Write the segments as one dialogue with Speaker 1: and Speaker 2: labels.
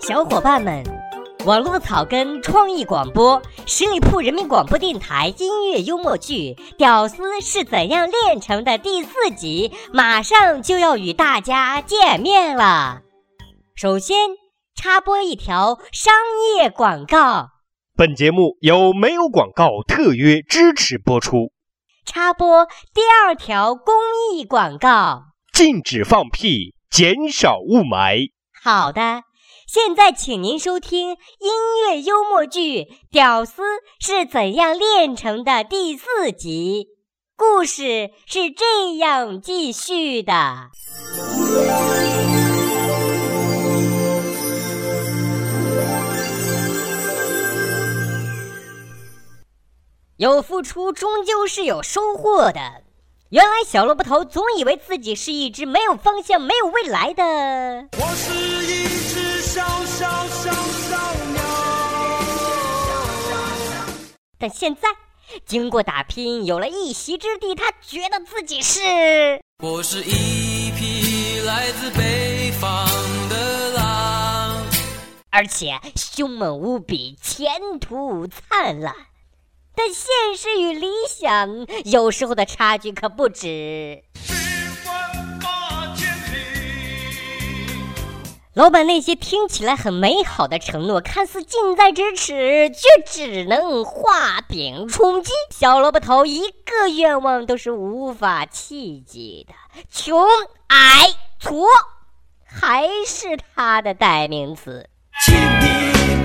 Speaker 1: 小伙伴们，网络草根创意广播十里铺人民广播电台音乐幽默剧《屌丝是怎样炼成的》第四集马上就要与大家见面了。首先插播一条商业广告，
Speaker 2: 本节目由没有广告特约支持播出。
Speaker 1: 插播第二条公益广告，
Speaker 2: 禁止放屁，减少雾霾。
Speaker 1: 好的。现在，请您收听音乐幽默剧《屌丝是怎样炼成的》第四集，故事是这样继续的：有付出，终究是有收获的。原来，小萝卜头总以为自己是一只没有方向、没有未来的。我是一只小小小小鸟。但现在，经过打拼，有了一席之地，他觉得自己是。我是一匹来自北方的狼，而且凶猛无比，前途灿烂。但现实与理想有时候的差距可不止。老板那些听起来很美好的承诺，看似近在咫尺，却只能画饼充饥。小萝卜头一个愿望都是无法企及的，穷、矮、矬，还是他的代名词。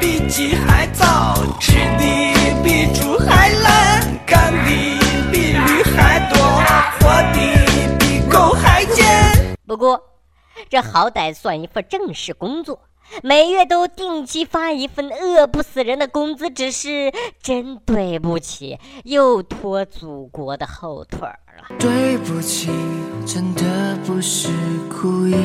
Speaker 1: 比鸡还早，吃的比猪还懒，干的比驴还多，活的比狗还贱。不过，这好歹算一份正式工作，每月都定期发一份饿不死人的工资，只是真对不起，又拖祖国的后腿了。对不起，真的不是故意。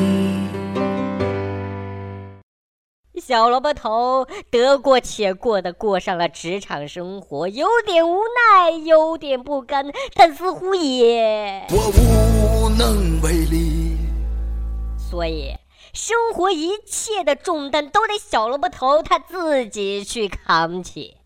Speaker 1: 小萝卜头得过且过的过上了职场生活，有点无奈，有点不甘，但似乎也我无能为力。所以，生活一切的重担都得小萝卜头他自己去扛起。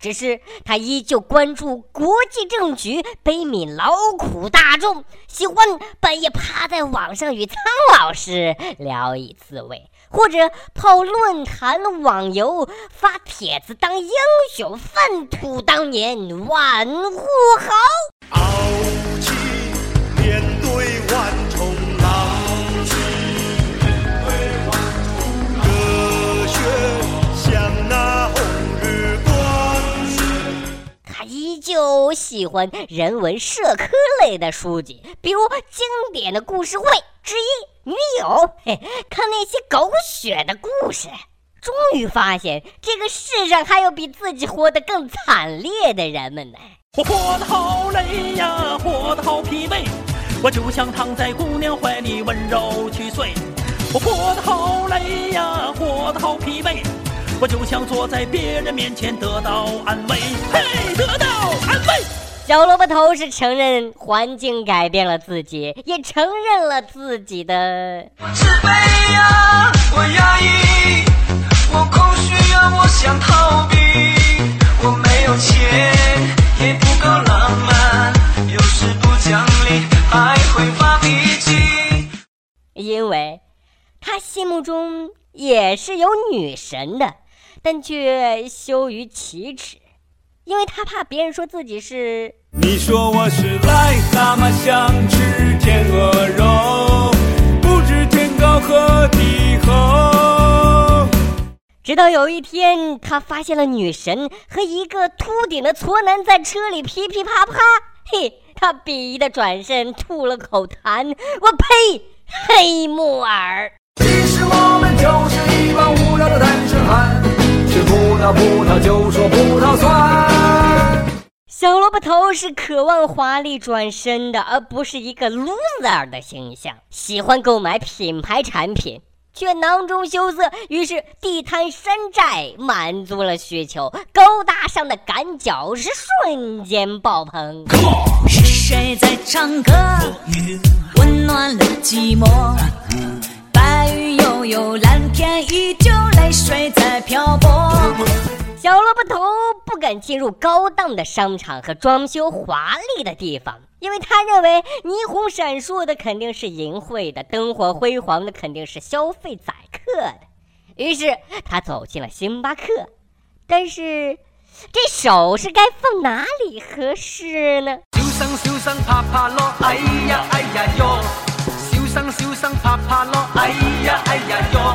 Speaker 1: 只是他依旧关注国际政局，悲悯劳苦大众，喜欢半夜趴在网上与苍老师聊以自慰。或者泡论坛、网游、发帖子当英雄，粪土当年万户侯。傲气面对万重浪，热血像那红日光。他依旧喜欢人文社科类的书籍，比如经典的故事会之一。女友，嘿，看那些狗血的故事，终于发现这个世上还有比自己活得更惨烈的人们呢。我活得好累呀，活得好疲惫，我就想躺在姑娘怀里温柔去睡。我活得好累呀，活得好疲惫，我就想坐在别人面前得到安慰，嘿，得到安慰。小萝卜头是承认环境改变了自己，也承认了自己的。我自卑呀，我压抑，我空虚呀，我想逃避。我没有钱，也不够浪漫，有时不讲理，还会发脾气。因为，他心目中也是有女神的，但却羞于启齿。因为他怕别人说自己是。你说我是癞蛤蟆，想吃天鹅肉，不知天高和地厚。直到有一天，他发现了女神和一个秃顶的矬男在车里噼噼啪啪，嘿，他鄙夷的转身吐了口痰，我呸，黑木耳。其实我们就是一帮无聊的单身汉。吃葡萄，葡萄就说葡萄酸。小萝卜头是渴望华丽转身的，而不是一个 loser 的形象。喜欢购买品牌产品，却囊中羞涩，于是地摊山寨满足了需求，高大上的赶脚是瞬间爆棚。
Speaker 3: 是谁在唱歌？温暖了寂寞。白云悠悠，蓝天依旧，泪水在漂泊。
Speaker 1: 小萝卜头不敢进入高档的商场和装修华丽的地方，因为他认为霓虹闪烁的肯定是淫秽的，灯火辉煌的肯定是消费宰客的。于是他走进了星巴克，但是这手是该放哪里合适呢？
Speaker 4: 小生小生拍拍咯，哎呀哎呀哟！小生小生拍拍咯，哎呀哎呀哟！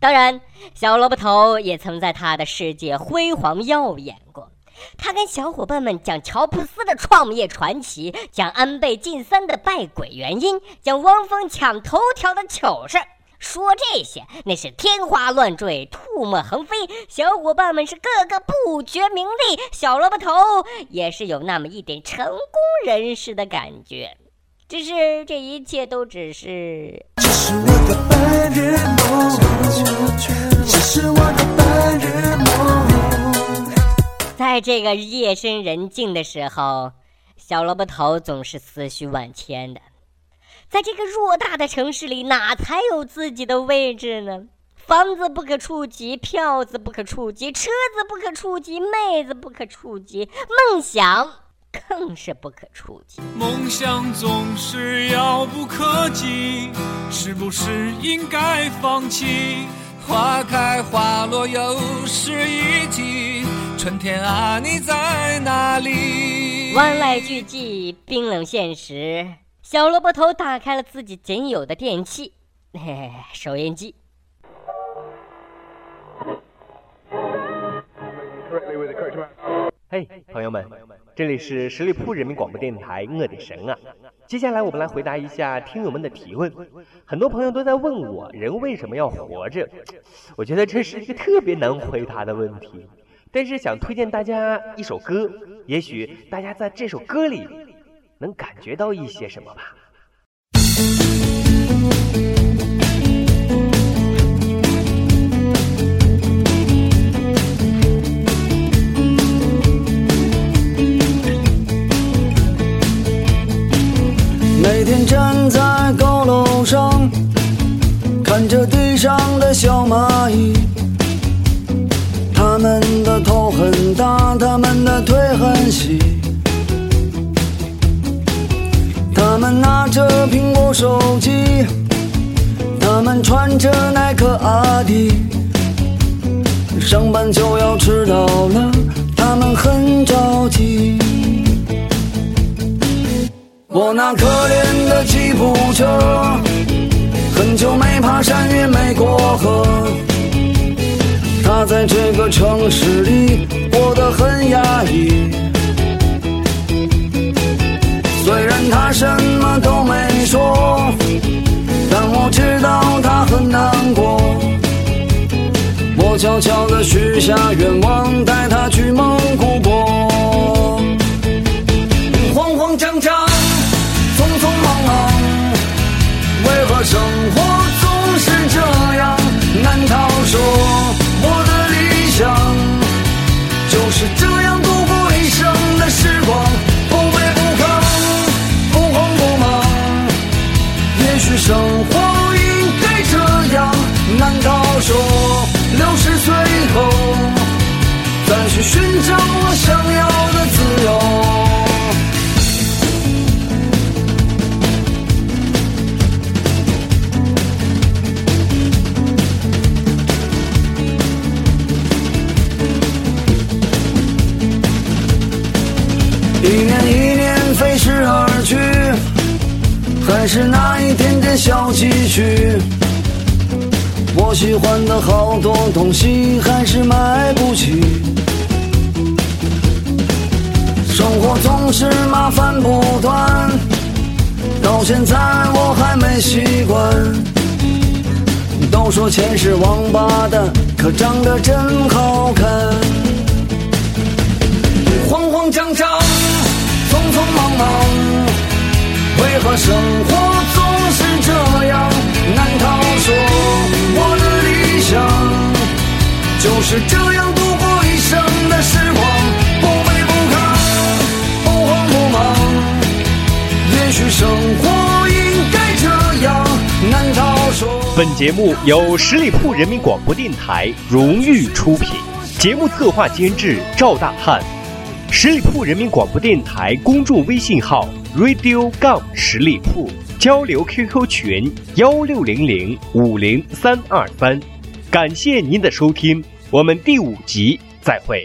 Speaker 1: 当然，小萝卜头也曾在他的世界辉煌耀眼过。他跟小伙伴们讲乔布斯的创业传奇，讲安倍晋三的败鬼原因，讲汪峰抢头条的糗事。说这些那是天花乱坠、唾沫横飞，小伙伴们是个个不觉名利，小萝卜头也是有那么一点成功人士的感觉。只是这一切都只是。
Speaker 5: 这是我的白日梦，是我的白日梦。
Speaker 1: 在这个夜深人静的时候，小萝卜头总是思绪万千的。在这个偌大的城市里，哪才有自己的位置呢？房子不可触及，票子不可触及，车子不可触及，妹子不可触及，梦想更是不可触及。
Speaker 6: 梦想总是遥不可及，是不是应该放弃？花开花落又是一季，春天啊，你在哪里？
Speaker 1: 万籁俱寂，冰冷现实。小萝卜头打开了自己仅有的电器，嘿嘿，收音机。
Speaker 2: 嘿，朋友们，这里是十里铺人民广播电台，我的神啊！接下来我们来回答一下听友们的提问。很多朋友都在问我，人为什么要活着？我觉得这是一个特别难回答的问题。但是想推荐大家一首歌，也许大家在这首歌里能感觉到一些什么吧。
Speaker 5: 每天站在高楼上，看着地上的小蚂蚁，它们的头很大，它们的腿很细，它们拿着苹果手机，它们穿着耐克阿迪，上班就要迟到了，它们很着急。我那可怜的吉普车，很久没爬山也没过河。它在这个城市里过得很压抑。虽然它什么都没说，但我知道它很难过。我悄悄地许下愿望，带它去蒙古国。慌慌张张。难道说六十岁后再去寻找我想要的自由？一年一年飞逝而去，还是那一点点小积蓄。我喜欢的好多东西还是买不起。生活总是麻烦不断，到现在我还没习惯。都说钱是王八蛋，可长得真好看。慌慌张张，匆匆忙忙，为何生活
Speaker 2: 本节目由十里铺人民广播电台荣誉出品，节目策划监制赵大汉。十里铺人民广播电台公众微信号 radio 杠十里铺，交流 QQ 群幺六零零五零三二三。感谢您的收听，我们第五集再会。